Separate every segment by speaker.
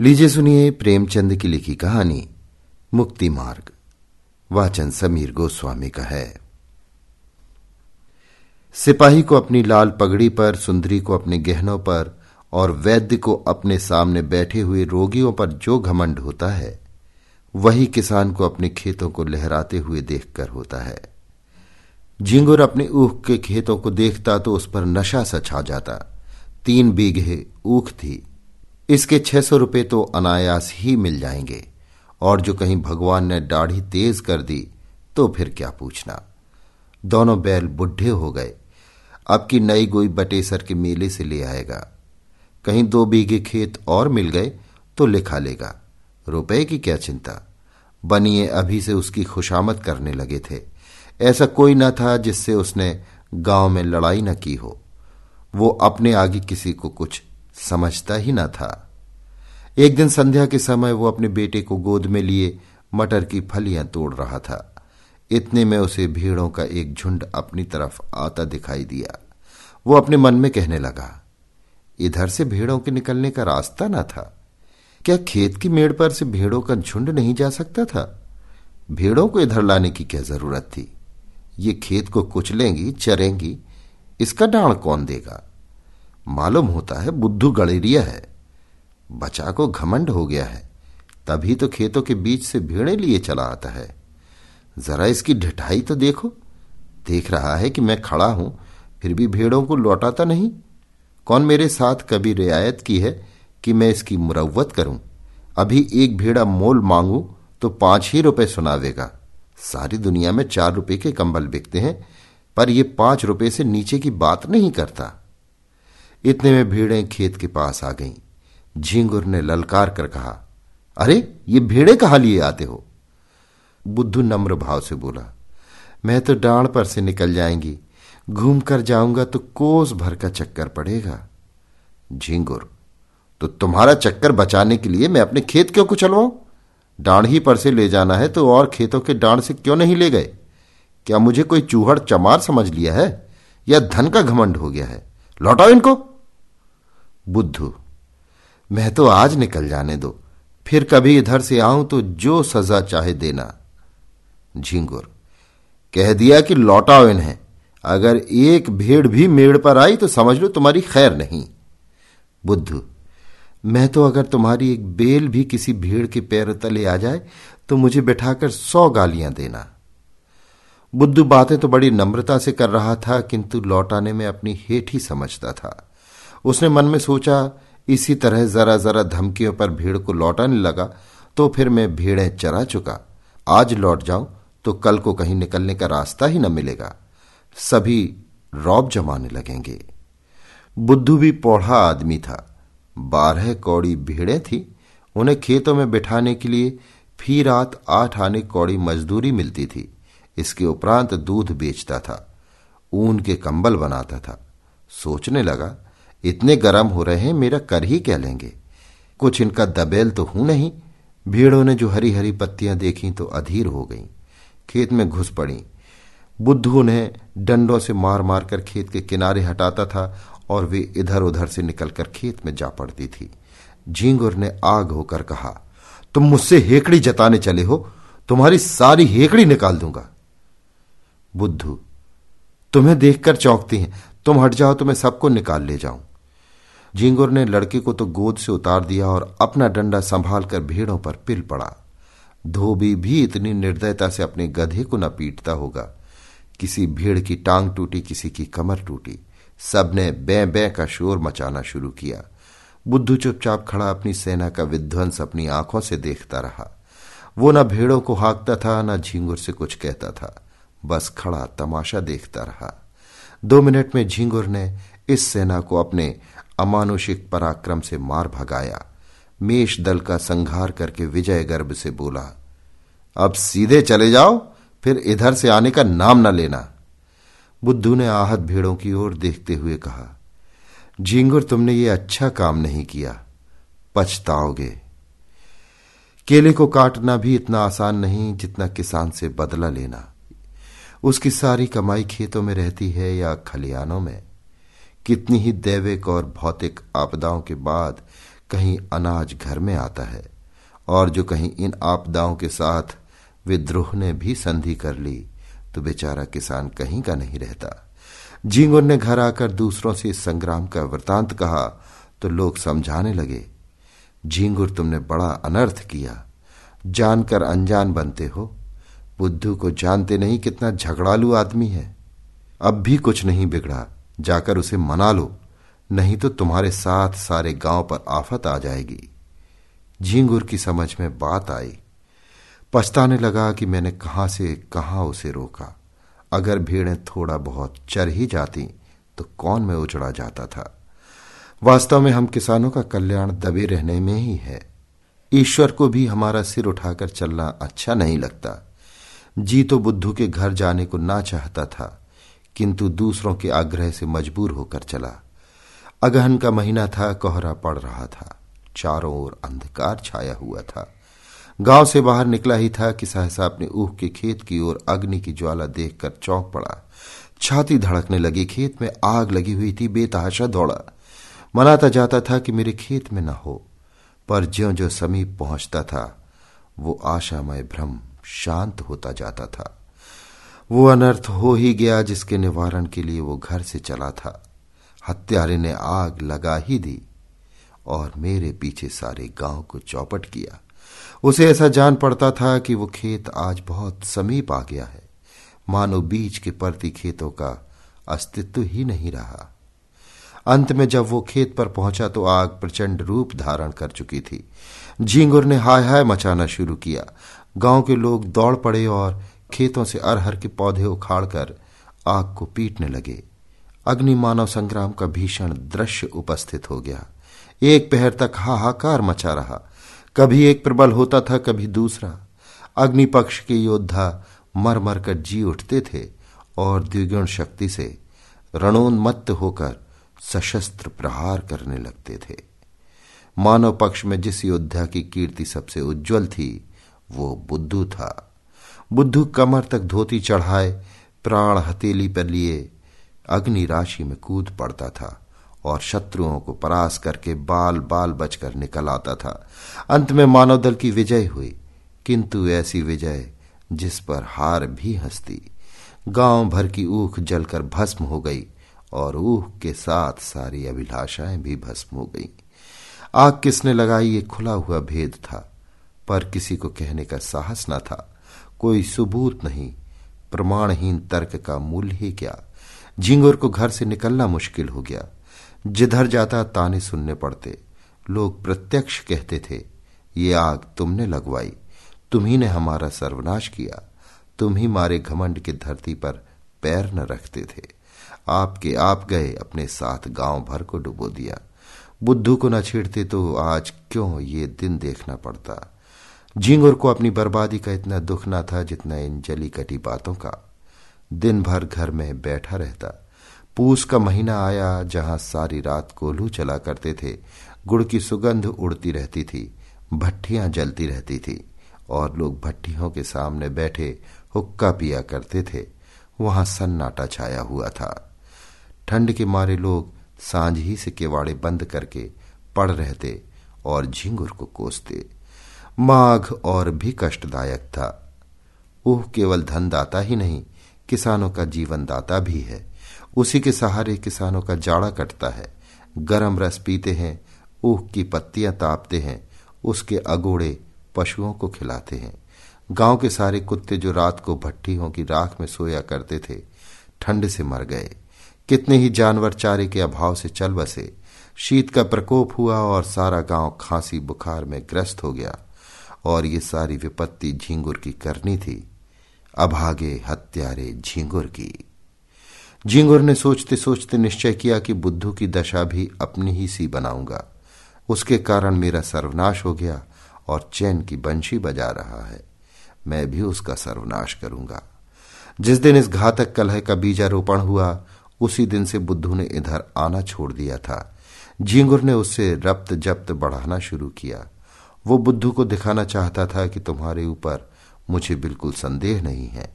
Speaker 1: लीजिए सुनिए प्रेमचंद की लिखी कहानी, मुक्ति मार्ग। वाचन समीर गोस्वामी का है। सिपाही को अपनी लाल पगड़ी पर, सुंदरी को अपने गहनों पर और वैद्य को अपने सामने बैठे हुए रोगियों पर जो घमंड होता है, वही किसान को अपने खेतों को लहराते हुए देखकर होता है। झिंगुर अपने ऊख के खेतों को देखता तो उस पर नशा सा छा जाता। तीन बीघे ऊख थी। इसके छह सौ रुपये तो अनायास ही मिल जाएँगे। और जो कहीं भगवान ने दाढ़ी तेज कर दी तो फिर क्या पूछना? दोनों बैल बुढ़े हो गए। अब की नई गोई बटेसर के मेले से ले आएगा। कहीं दो बीघे खेत और मिल गए तो लिखा लेगा। रुपए की क्या चिंता? बनिए अभी से उसकी खुशामद करने लगे थे। ऐसा कोई न था जिससे उसने गाँव में लड़ाई न की हो। वो अपने आगे किसी को कुछ समझता ही न था। एक दिन संध्या के समय वो अपने बेटे को गोद में लिए मटर की फलियाँ तोड़ रहा था। इतने में उसे भीड़ों का एक झुंड अपनी तरफ़ आता दिखाई दिया। वो अपने मन में कहने लगा, इधर से भेड़ों के निकलने का रास्ता न था। क्या खेत की मेड़ पर से भेड़ों का झुंड नहीं जा सकता था? भेड़ों को इधर लाने की क्या ज़रूरत थी? ये खेत को कुचलेंगी, चरेंगी, इसका डाण कौन देगा? मालूम होता है बुद्धू गड़ेरिया है। बचा को घमंड हो गया है। तभी तो खेतों के बीच से भेड़े लिए चला आता है। जरा इसकी ढिठाई तो देखो। देख रहा है कि मैं खड़ा हूँ, फिर भी भेड़ों को लौटाता नहीं। कौन मेरे साथ कभी रियायत की है कि मैं इसकी मुरवत करूँ? अभी एक भेड़ा मोल मांगू तो पाँच ही रुपए सुनावेगा सारी दुनिया में चार रुपए के कंबल बिकते हैं, पर यह पाँच रुपए से नीचे की बात नहीं करता। इतने में भीड़ें खेत के पास आ गईं। झींगुर ने ललकार कर कहा, अरे, ये भेड़े कहा लिए आते हो? बुद्धू नम्र भाव से बोला, मैं तो डांड पर से निकल जाएँगी। घूम कर जाऊँगा तो कोस भर का चक्कर पड़ेगा। झींगुर तो तुम्हारा चक्कर बचाने के लिए मैं अपने खेत क्यों कुचलवाऊं? डांड ही पर से ले जाना है तो और खेतों के डांड से क्यों नहीं ले गए? क्या मुझे कोई चूहड़ चमार समझ लिया है? या धन का घमंड हो गया है? लौटाओ इनको! बुद्धू मैं तो आज निकल जाने दो। फिर कभी इधर से आऊँ तो जो सजा चाहे देना। झिंगुर, कह दिया कि लौटाओ इन्हें। अगर एक भेड़ भी मेड़ पर आई तो समझ लो तुम्हारी खैर नहीं। बुद्धू, मैं तो अगर तुम्हारी एक बेल भी किसी भीड़ के पैर तले आ जाए तो मुझे बैठाकर सौ गालियाँ देना। बुद्धू बातें तो बड़ी नम्रता से कर रहा था, किंतु लौटाने में अपनी हेठ ही समझता था। उसने मन में सोचा इसी तरह जरा जरा धमकियों पर भीड़ को लौटाने लगा तो फिर मैं भीड़ें चरा चुका। आज लौट जाऊँ तो कल को कहीं निकलने का रास्ता ही न मिलेगा। सभी रौब जमाने लगेंगे। बुद्धू भी पौढ़ा आदमी था। बारह कौड़ी भीड़ें थी। उन्हें खेतों में बिठाने के लिए फ़ी रात आठ आने कौड़ी मजदूरी मिलती थी। इसके उपरांत दूध बेचता था। ऊन के कंबल बनाता था। सोचने लगा इतने गर्म हो रहे हैं, मेरा कर ही क्या लेंगे? कुछ इनका दबेल तो हूँ नहीं। भीड़ों ने जो हरी हरी पत्तियाँ देखी तो अधीर हो गईं। खेत में घुस पड़ी। बुद्धू उन्हें डंडों से मार मार कर खेत के किनारे हटाता था और वे इधर उधर से निकलकर खेत में जा पड़ती थी। झींगुर ने आग होकर कहा, तुम मुझसे हेकड़ी जताने चले हो। तुम्हारी सारी हेकड़ी निकाल दूँगा। बुद्धू, तुम्हें देखकर चौंकती हैं। तुम हट जाओ तो मैं सबको निकाल ले जाऊँ। झींगुर ने लड़के को तो गोद से उतार दिया और अपना डंडा संभाल कर भीड़ों पर पिल पड़ा। धोबी भी इतनी निर्दयता से अपने गधे को न पीटता होगा। किसी भीड़ की टांग टूटी, किसी की कमर टूटी। सबने बै बै का शोर मचाना शुरू किया। बुद्धू चुपचाप खड़ा अपनी सेना का विध्वंस अपनी आँखों से देखता रहा। वो न भेड़ों को हाँकता था, न झिंगुर से कुछ कहता था। बस खड़ा तमाशा देखता रहा। दो मिनट में झिंगुर ने इस सेना को अपने अमानुषिक पराक्रम से मार भगाया। मेष दल का संघार करके विजय गर्भ से बोला, अब सीधे चले जाओ, फिर इधर से आने का नाम न लेना। बुद्धू ने आहत भीड़ों की ओर देखते हुए कहा, झींगुर, तुमने ये अच्छा काम नहीं किया। पछताओगे। केले को काटना भी इतना आसान नहीं जितना किसान से बदला लेना। उसकी सारी कमाई खेतों में रहती है या खलियानों में। कितनी ही दैविक और भौतिक आपदाओं के बाद कहीं अनाज घर में आता है, और जो कहीं इन आपदाओं के साथ विद्रोह ने भी संधि कर ली तो बेचारा किसान कहीं का नहीं रहता। झींगुर ने घर आकर दूसरों से इस संग्राम का वृतांत कहा तो लोग समझाने लगे झींगुर तुमने बड़ा अनर्थ किया। जानकर अनजान बनते हो। बुद्धू को जानते नहीं कितना झगड़ालू आदमी है। अब भी कुछ नहीं बिगड़ा। जाकर उसे मना लो, नहीं तो तुम्हारे साथ सारे गाँव पर आफत आ जाएगी। झींगुर की समझ में बात आई। पछताने लगा कि मैंने कहाँ से कहाँ उसे रोका। अगर भीड़ें थोड़ा बहुत चर ही जाती तो कौन में उचड़ा जाता था? वास्तव में हम किसानों का कल्याण दबे रहने में ही है। ईश्वर को भी हमारा सिर उठाकर चलना अच्छा नहीं लगता। जी तो बुद्धू के घर जाने को ना चाहता था। किंतु दूसरों के आग्रह से मजबूर होकर चला। अगहन का महीना था, कोहरा पड़ रहा था। चारों ओर अंधकार छाया हुआ था। गाँव से बाहर निकला ही था कि सहसा अपने ऊह के खेत की ओर अग्नि की ज्वाला देखकर चौंक पड़ा। छाती धड़कने लगी, खेत में आग लगी हुई थी बेतहाशा दौड़ा। मनाता जाता था कि मेरे खेत में न हो, पर ज्यो ज्यो समीप पहुँचता था, वो आशामय भ्रम शांत होता जाता था। वो अनर्थ हो ही गया जिसके निवारण के लिए वो घर से चला था। हत्यारे ने आग लगा ही दी और मेरे पीछे सारे गाँव को चौपट किया। उसे ऐसा जान पड़ता था कि वो खेत आज बहुत समीप आ गया है। मानो बीच के परती खेतों का अस्तित्व ही नहीं रहा। अंत में जब वो खेत पर पहुँचा तो आग प्रचंड रूप धारण कर चुकी थी। झींगुर ने हाय हाय मचाना शुरू किया। गाँव के लोग दौड़ पड़े और खेतों से अरहर के पौधे उखाड़कर आग को पीटने लगे। अग्नि मानव संग्राम का भीषण दृश्य उपस्थित हो गया। एक पहर तक हाहाकार मचा रहा। कभी एक प्रबल होता था, कभी दूसरा। अग्नि पक्ष के योद्धा मर मर कर जी उठते थे और द्विगुण शक्ति से रणोन्मत्त होकर सशस्त्र प्रहार करने लगते थे। मानव पक्ष में जिस योद्धा की कीर्ति सबसे उज्जवल थी, वो बुद्धू था। बुद्धू कमर तक धोती चढ़ाए, प्राण हथेली पर लिए। अग्नि राशि में कूद पड़ता था और शत्रुओं को परास करके बाल बाल बचकर निकल आता था। अंत में मानव दल की विजय हुई। किंतु ऐसी विजय जिस पर हार भी हंसती। गाँव भर की ऊख जलकर भस्म हो गई और ऊख के साथ सारी अभिलाषाएँ भी भस्म हो गई। आग किसने लगाई ये खुला हुआ भेद था, पर किसी को कहने का साहस न था। कोई सबूत नहीं, प्रमाणहीन तर्क का मूल्य ही क्या? झिंगुर को घर से निकलना मुश्किल हो गया। जिधर जाता ताने सुनने पड़ते। लोग प्रत्यक्ष कहते थे, ये आग तुमने लगवाई। तुम्ही ने हमारा सर्वनाश किया। तुम ही मारे घमंड की धरती पर पैर न रखते थे। आपके आप गए अपने साथ गाँव भर को डुबो दिया। बुद्धू को न छेड़ते तो आज क्यों ये दिन देखना पड़ता? झींगुर को अपनी बर्बादी का इतना दुख न था जितना इन जली कटी बातों का। दिन भर घर में बैठा रहता। पूस का महीना आया जहाँ सारी रात कोल्हू चला करते थे। गुड़ की सुगंध उड़ती रहती थी भट्टियाँ जलती रहती थी, और लोग भट्टियों के सामने बैठे हुक्का पिया करते थे। वहाँ सन्नाटा छाया हुआ था। ठंड के मारे लोग साँझ ही से केवाड़े बंद करके पड़ रहते और झिंगुर को कोसते। माघ और भी कष्टदायक था। ऊह केवल धन दाता ही नहीं, किसानों का जीवन दाता भी है। उसी के सहारे किसानों का जाड़ा कटता है। गरम रस पीते हैं ऊख की पत्तियाँ तापते हैं, उसके अगोड़े पशुओं को खिलाते हैं। गाँव के सारे कुत्ते जो रात को भट्टियों की राख में सोया करते थे, ठंड से मर गए। कितने ही जानवर चारे के अभाव से चल बसे। शीत का प्रकोप हुआ और सारा गाँव खांसी बुखार में ग्रस्त हो गया। और ये सारी विपत्ति झींगुर की करनी थी। अभागे हत्यारे झींगुर की। झिंगुर ने सोचते सोचते निश्चय किया कि बुद्धू की दशा भी अपनी ही सी बनाऊँगा। उसके कारण मेरा सर्वनाश हो गया और चैन की बंशी बजा रहा है। मैं भी उसका सर्वनाश करूँगा। जिस दिन इस घातक कलह का बीजारोपण हुआ, उसी दिन से बुद्धू ने इधर आना छोड़ दिया था। झिंगुर ने उससे रप्त जप्त बढ़ाना शुरू किया। वो बुद्धू को दिखाना चाहता था कि तुम्हारे ऊपर मुझे बिल्कुल संदेह नहीं है।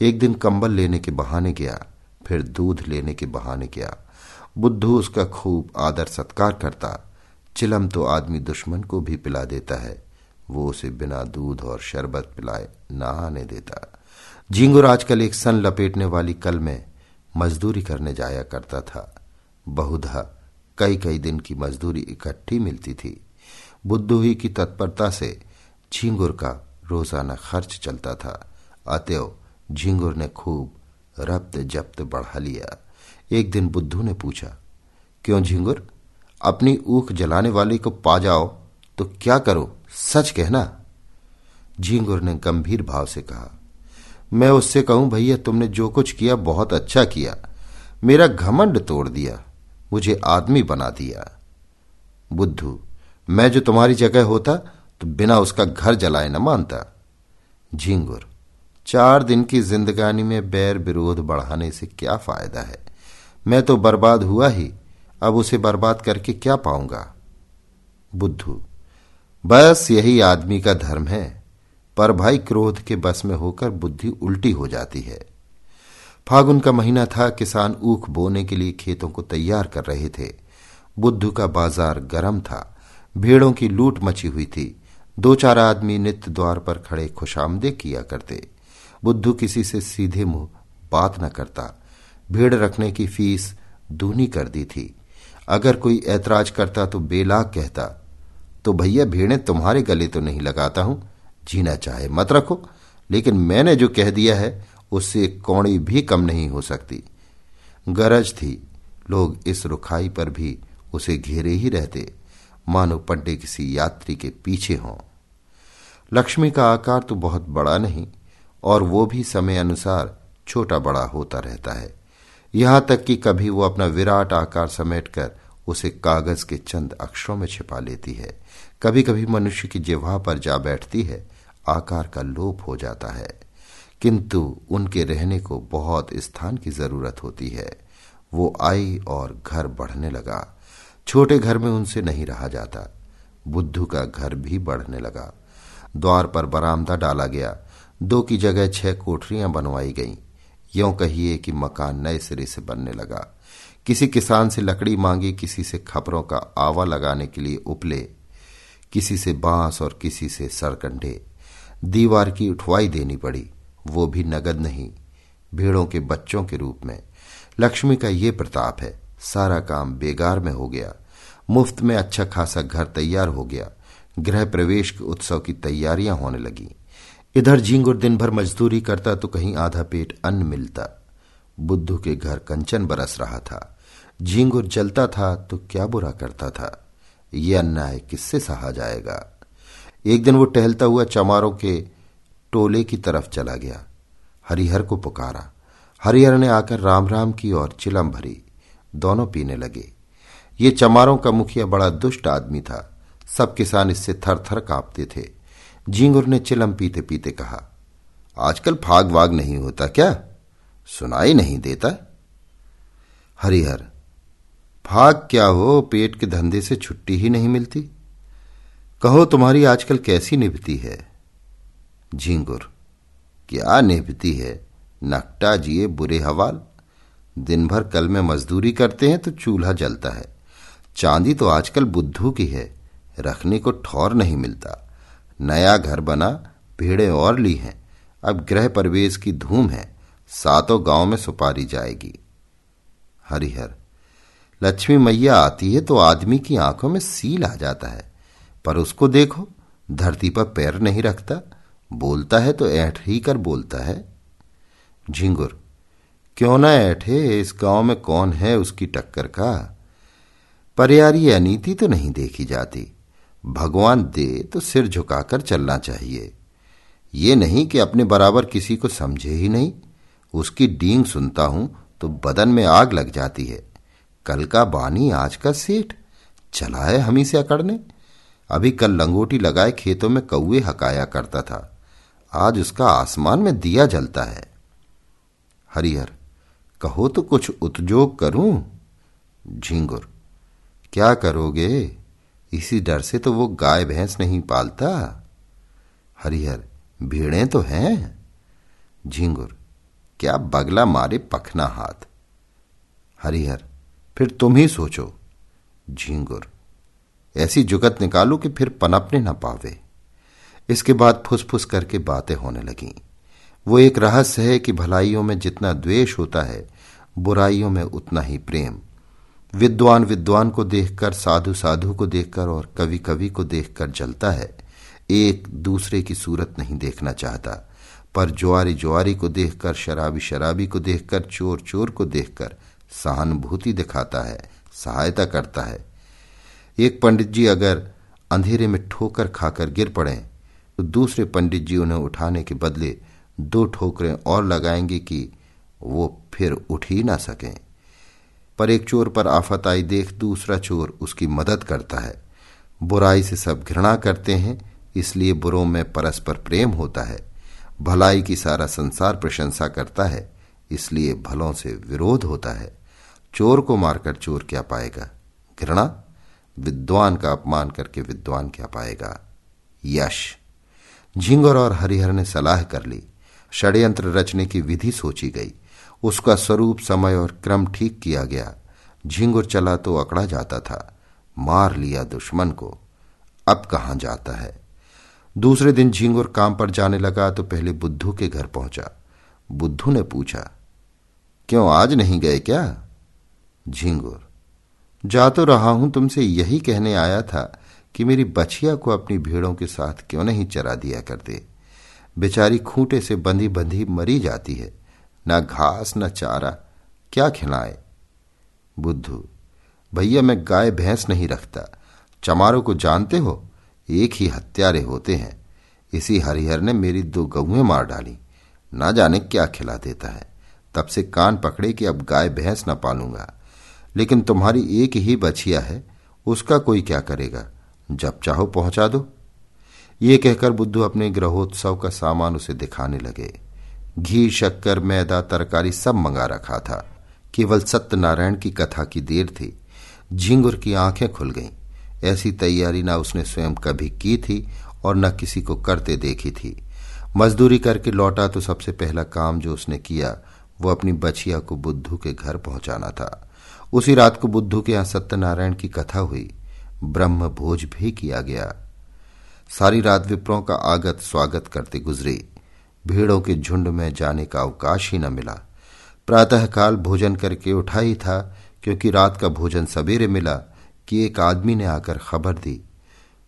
Speaker 1: एक दिन कंबल लेने के बहाने गया, फिर दूध लेने के बहाने गया। बुद्धू उसका खूब आदर सत्कार करता। चिलम तो आदमी दुश्मन को भी पिला देता है। वो उसे बिना दूध और शरबत पिलाए ना आने देता। झींगुर आजकल एक सन लपेटने वाली कल में मजदूरी करने जाया करता था। बहुधा कई कई दिन की मजदूरी इकट्ठी मिलती थी। बुद्धू ही की तत्परता से झिंगुर का रोज़ाना खर्च चलता था। अतएव झींगुर ने खूब रब्त जब्त बढ़ा लिया। एक दिन बुद्धू ने पूछा, क्यों झिंगुर? अपनी ऊख जलाने वाले को पा जाओ तो क्या करो? सच कहना? झिंगुर ने गंभीर भाव से कहा, मैं उससे कहूँ, भैया, तुमने जो कुछ किया, बहुत अच्छा किया। मेरा घमंड तोड़ दिया, मुझे आदमी बना दिया। बुद्धू मैं जो तुम्हारी जगह होता तो बिना उसका घर जलाए न मानता। झिंगुर, चार दिन की जिंदगानी में बैर विरोध बढ़ाने से क्या फ़ायदा है? मैं तो बर्बाद हुआ ही, अब उसे बर्बाद करके क्या पाऊँगा? बुद्धू, बस यही आदमी का धर्म है, पर भाई क्रोध के बस में होकर बुद्धि उल्टी हो जाती है। फागुन का महीना था, किसान ऊख बोने के लिए खेतों को तैयार कर रहे थे। बुद्धू का बाज़ार गर्म था भेड़ों की लूट मची हुई थी। दो चार आदमी नित्य द्वार पर खड़े खुशामदे किया करते। बुद्धू किसी से सीधे मुँह बात न करता। भीड़ रखने की फ़ीस दूनी कर दी थी। अगर कोई ऐतराज करता तो बेलाग कहता तो भैया, भेड़ें तुम्हारे गले तो नहीं लगाता हूँ। जीना चाहे मत रखो। लेकिन मैंने जो कह दिया है, उससे कौड़ी भी कम नहीं हो सकती। गरज थी। लोग इस रुखाई पर भी उसे घेरे ही रहते। मानो पड्डे किसी यात्री के पीछे हों। लक्ष्मी का आकार तो बहुत बड़ा नहीं, और वो भी समय अनुसार छोटा बड़ा होता रहता है। यहाँ तक कि कभी वो अपना विराट आकार समेटकर उसे कागज़ के चंद अक्षरों में छिपा लेती है। कभी कभी मनुष्य की जिह्वा पर जा बैठती है, आकार का लोप हो जाता है। किंतु उनके रहने को बहुत स्थान की ज़रूरत होती है। वो आई और घर बढ़ने लगा। छोटे घर में उनसे नहीं रहा जाता। बुद्धू का घर भी बढ़ने लगा। द्वार पर बरामदा डाला गया। दो की जगह छह कोठरियाँ बनवाई गईं। यों कहिए कि मकान नए सिरे से बनने लगा। किसी किसान से लकड़ी मांगी, किसी से खपरों का आवा लगाने के लिए उपले, किसी से बाँस और किसी से सरकंडे। दीवार की उठवाई देनी पड़ी। वो भी नगद नहीं, भेड़ों के बच्चों के रूप में। लक्ष्मी का ये प्रताप है, सारा काम बेगार में हो गया। मुफ़्त में अच्छा खासा घर तैयार हो गया। गृह प्रवेश के उत्सव की तैयारियाँ होने लगी। इधर झींगुर दिन भर मजदूरी करता तो कहीं आधा पेट अन्न मिलता। बुद्धू के घर कंचन बरस रहा था। झींगुर जलता था तो क्या बुरा करता था? ये अन्याय किससे सहा जाएगा? एक दिन वो टहलता हुआ चमारों के टोले की तरफ़ चला गया। हरिहर को पुकारा। हरिहर ने आकर राम राम की और चिलम भरी। दोनों पीने लगे। ये चमारों का मुखिया बड़ा दुष्ट आदमी था। सब किसान इससे थर थर कांपते थे। झींगुर ने चिलम पीते पीते कहा, आजकल फाग वाग नहीं होता क्या? सुनाई नहीं देता? हरिहर, फाग क्या हो पेट के धंधे से छुट्टी ही नहीं मिलती? कहो तुम्हारी आजकल कैसी निभती है? झींगुर क्या निभती है? नकटा जिए बुरे हवाल। दिन भर कल में मजदूरी करते हैं तो चूल्हा जलता है। चांदी तो आजकल बुद्धू की है, रखने को ठौर नहीं मिलता। नया घर बना, भीड़े और ली हैं। अब गृह प्रवेश की धूम है, सातों गाँव में सुपारी जाएगी। हरिहर, लक्ष्मी मैया आती है तो आदमी की आँखों में सील आ जाता है, पर उसको देखो, धरती पर पैर नहीं रखता, बोलता है तो ऐठ ही कर बोलता है। झिंगुर, क्यों ना ऐठे, इस गाँव में कौन है उसकी टक्कर का? परियारी अनीति तो नहीं देखी जाती। भगवान दे तो सिर झुकाकर चलना चाहिए। ये नहीं कि अपने बराबर किसी को समझे ही नहीं। उसकी डींग सुनता हूँ तो बदन में आग लग जाती है। कल का बानी, आज का सेठ। चला है हमी से अकड़ने। अभी कल लंगोटी लगाए खेतों में कौए हकाया करता था। आज उसका आसमान में दिया जलता है। हरिहर, कहो तो कुछ उतजोग करूँ? झींगुर क्या करोगे? इसी डर से तो वो गाय भैंस नहीं पालता। हरिहर, भीड़ें तो हैं। झिंगुर, क्या बगला मारे पखना हाथ? हरिहर, फिर तुम ही सोचो। झिंगुर, ऐसी जुगत निकालो कि फिर पनपने ना पावे। इसके बाद फुसफुस करके बातें होने लगीं। वो एक रहस्य है कि भलाइयों में जितना द्वेष होता है, बुराइयों में उतना ही प्रेम। विद्वान विद्वान को देखकर, साधु साधु को देखकर और कवि कवि को देखकर जलता है। एक दूसरे की सूरत नहीं देखना चाहता। पर जुआरी जुआरी को देखकर, शराबी शराबी को देखकर, चोर चोर को देखकर सहानुभूति दिखाता है, सहायता करता है। एक पंडित जी अगर अंधेरे में ठोकर खाकर गिर पड़े तो दूसरे पंडित जी उन्हें उठाने के बदले दो ठोकरें और लगाएँगे कि वो फिर उठ ही ना सकें। पर एक चोर पर आफत आई, देख दूसरा चोर उसकी मदद करता है। बुराई से सब घृणा करते हैं, इसलिए बुरों में परस्पर प्रेम होता है। भलाई की सारा संसार प्रशंसा करता है, इसलिए भलों से विरोध होता है। चोर को मारकर चोर क्या पाएगा? घृणा? विद्वान का अपमान करके विद्वान क्या पाएगा? यश। झिंगर और हरिहर ने सलाह कर ली। षड्यंत्र रचने की विधि सोची गई। उसका स्वरूप, समय और क्रम ठीक किया गया। झिंगुर चला तो अकड़ा जाता था। मार लिया दुश्मन को। अब कहाँ जाता है? दूसरे दिन झिंगुर काम पर जाने लगा तो पहले बुद्धू के घर पहुँचा। बुद्धू ने पूछा, क्यों आज नहीं गए क्या? झिंगुर, जा तो रहा हूँ, तुमसे यही कहने आया था कि मेरी बछिया को अपनी भेड़ों के साथ क्यों नहीं चरा दिया करते? बेचारी खूंटे से बंधी बंधी मरी जाती है। न घास, न चारा। क्या खिलाए? बुद्धू, भैया मैं गाय भैंस नहीं रखता। चमारों को जानते हो? एक ही हत्यारे होते हैं। इसी हरिहर ने मेरी दो गऊएँ मार डाली। ना जाने क्या खिला देता है। तब से कान पकड़े कि अब गाय भैंस न पालूँगा। लेकिन तुम्हारी एक ही बछिया है, उसका कोई क्या करेगा? जब चाहो पहुँचा दो। ये कहकर बुद्धू अपने ग्रहोत्सव का सामान उसे दिखाने लगे। घी, शक्कर, मैदा, तरकारी सब मंगा रखा था। केवल सत्यनारायण की कथा की देर थी। झिंगुर की आँखें खुल गईं। ऐसी तैयारी ना उसने स्वयं कभी की थी और न किसी को करते देखी थी। मजदूरी करके लौटा तो सबसे पहला काम जो उसने किया, वो अपनी बछिया को बुद्धू के घर पहुंचाना था। उसी रात को बुद्धू के यहाँ सत्यनारायण की कथा हुई। ब्रह्म भोज भी किया गया। सारी रात विप्रों का आगत स्वागत करते गुजरे। भीड़ों के झुंड में जाने का अवकाश ही न मिला। प्रातःकाल भोजन करके उठा ही था, क्योंकि रात का भोजन सवेरे मिला, कि एक आदमी ने आकर खबर दी,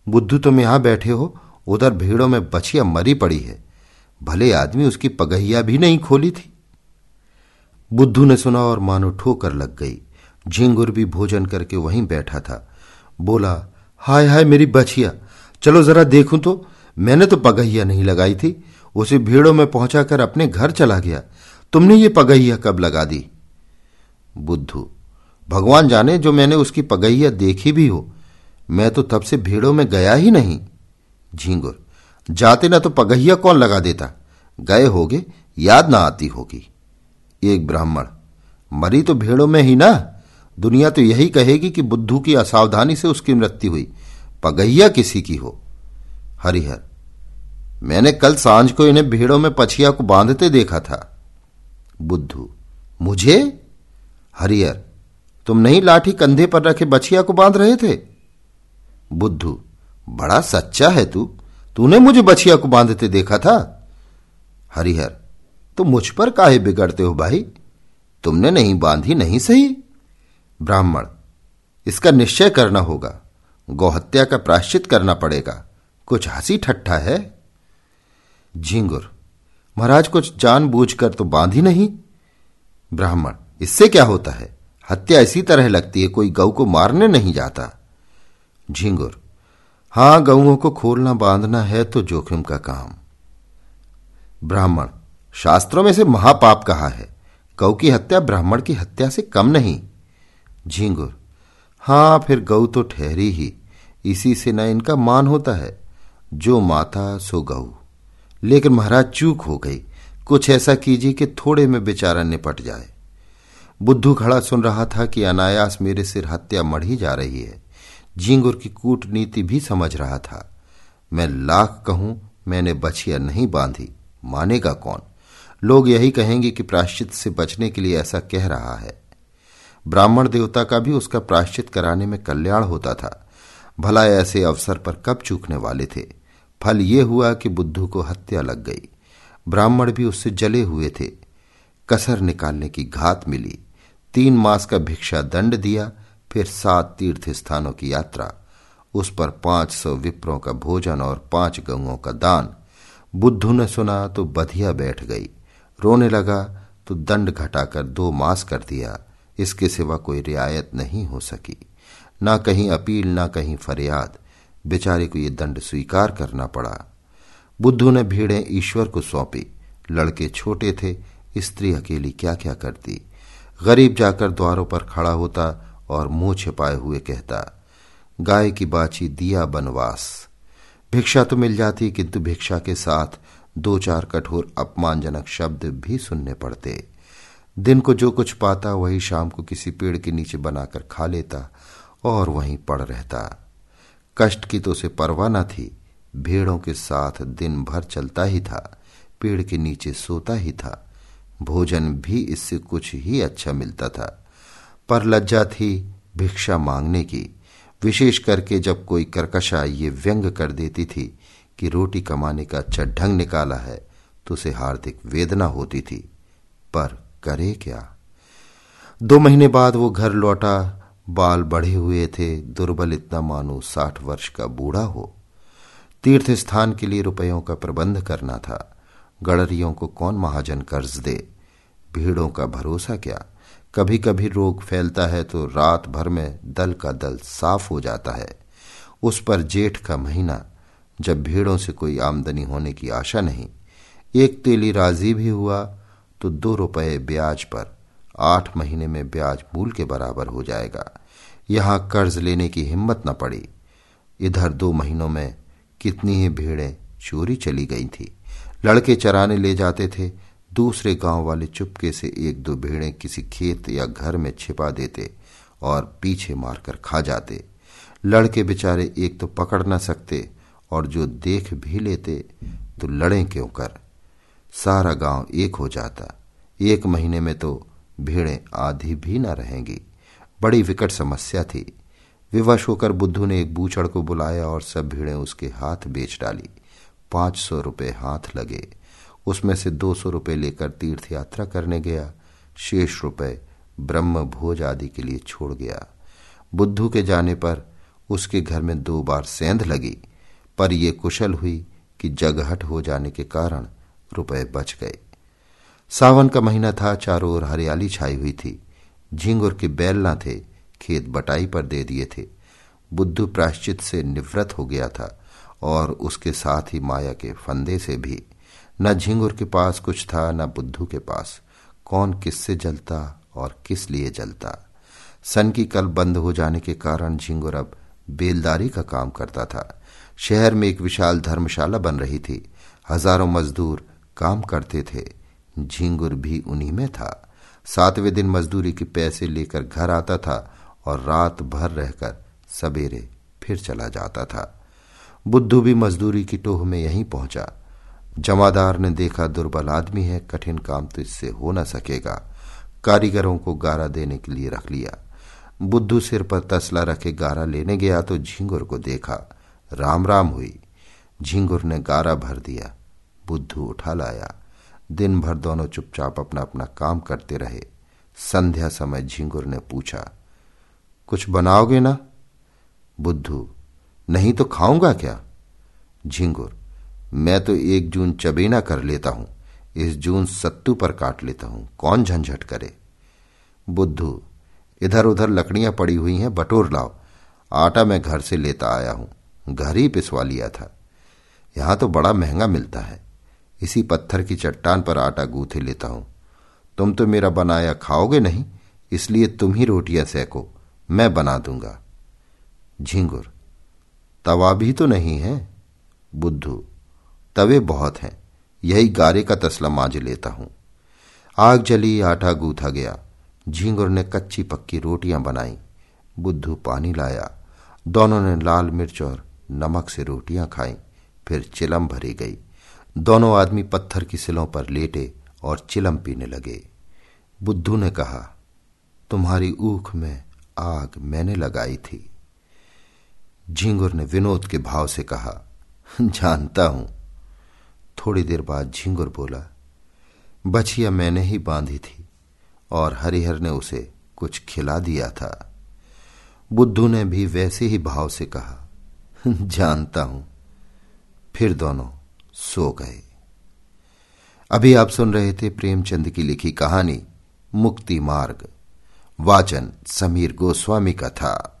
Speaker 1: बुद्धू तुम यहाँ बैठे हो? उधर भीड़ों में बछिया मरी पड़ी है। भले आदमी उसकी पगहिया भी नहीं खोली थी। बुद्धू ने सुना और मानो ठोकर लग गई। झिंगुर भी भोजन करके वहीं बैठा था। बोला, हाय हाय मेरी बछिया, चलो जरा देखूँ तो। मैंने तो पगहिया नहीं लगाई थी। उसे भीड़ों में पहुंचाकर अपने घर चला गया। तुमने ये पगहिया कब लगा दी? बुद्धू, भगवान जाने जो मैंने उसकी पगहिया देखी भी हो। मैं तो तब से भीड़ों में गया ही नहीं। झींगुर, जाते ना तो पगहिया कौन लगा देता? गए होगे, याद ना आती होगी। एक ब्राह्मण, मरी तो भीड़ों में ही ना? दुनिया तो यही कहेगी कि बुद्धू की असावधानी से उसकी मृत्यु हुई। पगहिया किसी की हो? हरिहर मैंने कल साँझ को इन्हें भीड़ों में पछिया को बांधते देखा था। बुद्धू, मुझे? हरिहर तुम नहीं लाठी कंधे पर रखे बछिया को बाँध रहे थे? बुद्धू, बड़ा सच्चा है तू। तूने मुझे बछिया को बांधते देखा था। हरिहर तो मुझ पर काहे बिगड़ते हो भाई? तुमने नहीं बांधी, नहीं सही? ब्राह्मण, इसका निश्चय करना होगा। गौहत्या का प्राश्चित करना पड़ेगा। कुछ हँसी ठट्ठा है? झिंगुर। महाराज, कुछ जानबूझकर तो बांधी नहीं? ब्राह्मण, इससे क्या होता है? हत्या इसी तरह लगती है, कोई गऊ को मारने नहीं जाता। झिंगुर, हाँ, गऊओं को खोलना बांधना है तो जोखिम का काम। ब्राह्मण, शास्त्रों में से महापाप कहा है। गऊ की हत्या ब्राह्मण की हत्या से कम नहीं। झिंगुर, हाँ, फिर गऊ तो ठहरी ही, इसी से न इनका मान होता है। जो माता, सो गऊ। लेकिन महाराज चूक हो गई। कुछ ऐसा कीजिए कि थोड़े में बेचारा निपट जाए। बुद्धू खड़ा सुन रहा था कि अनायास मेरे सिर हत्या मढ़ी जा रही है। झींगुर की कूटनीति भी समझ रहा था। मैं लाख कहूँ, मैंने बछिया नहीं बांधी। मानेगा कौन? लोग यही कहेंगे कि प्राश्चित से बचने के लिए ऐसा कह रहा है। ब्राह्मण देवता का भी उसका प्राश्चित कराने में कल्याण होता था। भला ऐसे अवसर पर कब चूकने वाले थे? फल ये हुआ कि बुद्धू को हत्या लग गई। ब्राह्मण भी उससे जले हुए थे। कसर निकालने की घात मिली। तीन मास का भिक्षा दंड दिया, फिर सात तीर्थ स्थानों की यात्रा। उस पर पाँच सौ विप्रों का भोजन और पाँच गंगों का दान। बुद्धू ने सुना तो बधिया बैठ गई। रोने लगा तो दंड घटाकर दो मास कर दिया। इसके सिवा कोई रियायत नहीं हो सकी। ना कहीं अपील, ना कहीं फरियाद। बेचारे को ये दंड स्वीकार करना पड़ा। बुद्धू ने भीड़ें ईश्वर को सौंपी। लड़के छोटे थे, स्त्री अकेली क्या क्या करती? गरीब जाकर द्वारों पर खड़ा होता और मुँह छिपाए हुए कहता, गाय की बाछी दिया बनवास। भिक्षा तो मिल जाती, किंतु भिक्षा के साथ दो चार कठोर अपमानजनक शब्द भी सुनने पड़ते। दिन को जो कुछ पाता, वही शाम को किसी पेड़ के नीचे बनाकर खा लेता और वहीं पड़ रहता। कष्ट की तो उसे परवाह न थी। भेड़ों के साथ दिन भर चलता ही था, पेड़ के नीचे सोता ही था। भोजन भी इससे कुछ ही अच्छा मिलता था। पर लज्जा थी भिक्षा मांगने की। विशेष करके जब कोई कर्कशा ये व्यंग कर देती थी कि रोटी कमाने का अच्छा ढंग निकाला है तो उसे हार्दिक वेदना होती थी। पर करे क्या? दो महीने बाद वो घर लौटा बाल बढ़े हुए थे, दुर्बल इतना मानो साठ वर्ष का बूढ़ा हो। तीर्थ स्थान के लिए रुपयों का प्रबंध करना था। गड़रियों को कौन महाजन कर्ज दे? भीड़ों का भरोसा क्या? कभी कभी रोग फैलता है तो रात भर में दल का दल साफ़ हो जाता है। उस पर जेठ का महीना, जब भीड़ों से कोई आमदनी होने की आशा नहीं। एक तेली राज़ी भी हुआ तो दो रुपये ब्याज पर आठ महीने में ब्याज मूल के बराबर हो जाएगा। यहाँ कर्ज लेने की हिम्मत न पड़ी। इधर दो महीनों में कितनी ही भीड़ें चोरी चली गई थी। लड़के चराने ले जाते थे। दूसरे गाँव वाले चुपके से एक दो भेड़ें किसी खेत या घर में छिपा देते और पीछे मारकर खा जाते। लड़के बेचारे एक तो पकड़ न सकते और जो देख भी लेते तो लड़े क्यों कर? सारा गाँव एक हो जाता। एक महीने में तो भेड़ें आधी भी न रहेंगी। बड़ी विकट समस्या थी। विवश होकर बुद्धू ने एक बूचड़ को बुलाया और सब भीड़ें उसके हाथ बेच डाली। पाँच सौ रुपये हाथ लगे। उसमें से दो सौ रुपये लेकर तीर्थ यात्रा करने गया। शेष रुपये ब्रह्म भोज आदि के लिए छोड़ गया। बुद्धू के जाने पर उसके घर में दो बार सेंध लगी। पर यह कुशल हुई कि जगहट हो जाने के कारण रुपए बच गए। सावन का महीना था, चारों ओर हरियाली छाई हुई थी। झींगुर के बैल न थे, खेत बटाई पर दे दिए थे। बुद्धू प्राश्चित से निवृत्त हो गया था, और उसके साथ ही माया के फंदे से भी। न झिंगुर के पास कुछ था, न बुद्धू के पास। कौन किससे जलता और किस लिए जलता? सन की कल बंद हो जाने के कारण झिंगुर अब बेलदारी का काम करता था। शहर में एक विशाल धर्मशाला बन रही थी। हज़ारों मजदूर काम करते थे। झिंगुर भी उन्हीं में था। सातवें दिन मजदूरी के पैसे लेकर घर आता था और रात भर रहकर सवेरे फिर चला जाता था। बुद्धू भी मजदूरी की टोह में यहीं पहुँचा। जमादार ने देखा, दुर्बल आदमी है, कठिन काम तो इससे हो न सकेगा। कारीगरों को गारा देने के लिए रख लिया। बुद्धू सिर पर तसला रखे गारा लेने गया तो झिंगुर को देखा। राम राम हुई। झिंगुर ने गारा भर दिया। बुद्धू उठा लाया। दिन भर दोनों चुपचाप अपना अपना काम करते रहे। संध्या समय झिंगुर ने पूछा, कुछ बनाओगे ना? बुद्धू, नहीं तो खाऊँगा क्या? झिंगुर, मैं तो एक जून चबेना कर लेता हूँ। इस जून सत्तू पर काट लेता हूँ। कौन झंझट करे? बुद्धू इधर उधर लकड़ियाँ पड़ी हुई हैं, बटोर लाओ। आटा मैं घर से लेता आया हूँ। घर ही पिसवा लिया था। यहाँ तो बड़ा महँगा मिलता है। इसी पत्थर की चट्टान पर आटा गूथे लेता हूँ। तुम तो मेरा बनाया खाओगे नहीं, इसलिए तुम ही रोटियाँ सेको, मैं बना दूँगा। झिंगुर, तवा भी तो नहीं है? बुद्धू, तवे बहुत हैं, यही गारे का तसला मांझ लेता हूँ। आग जली, आटा गूथा गया। झींगुर ने कच्ची पक्की रोटियाँ बनाई। बुद्धू पानी लाया। दोनों ने लाल मिर्च और नमक से रोटियाँ खाई, फिर चिलम भरी गई। दोनों आदमी पत्थर की सिलों पर लेटे और चिलम पीने लगे। बुद्धू ने कहा, तुम्हारी ऊख में आग मैंने लगाई थी। झिंगुर ने विनोद के भाव से कहा, जानता हूँ। थोड़ी देर बाद झिंगुर बोला, बछिया मैंने ही बांधी थी और हरिहर ने उसे कुछ खिला दिया था। बुद्धू ने भी वैसे ही भाव से कहा, जानता हूँ। फिर दोनों सो गए। अभी आप सुन रहे थे प्रेमचंद की लिखी कहानी, मुक्ति मार्ग। वाचन समीर गोस्वामी का था।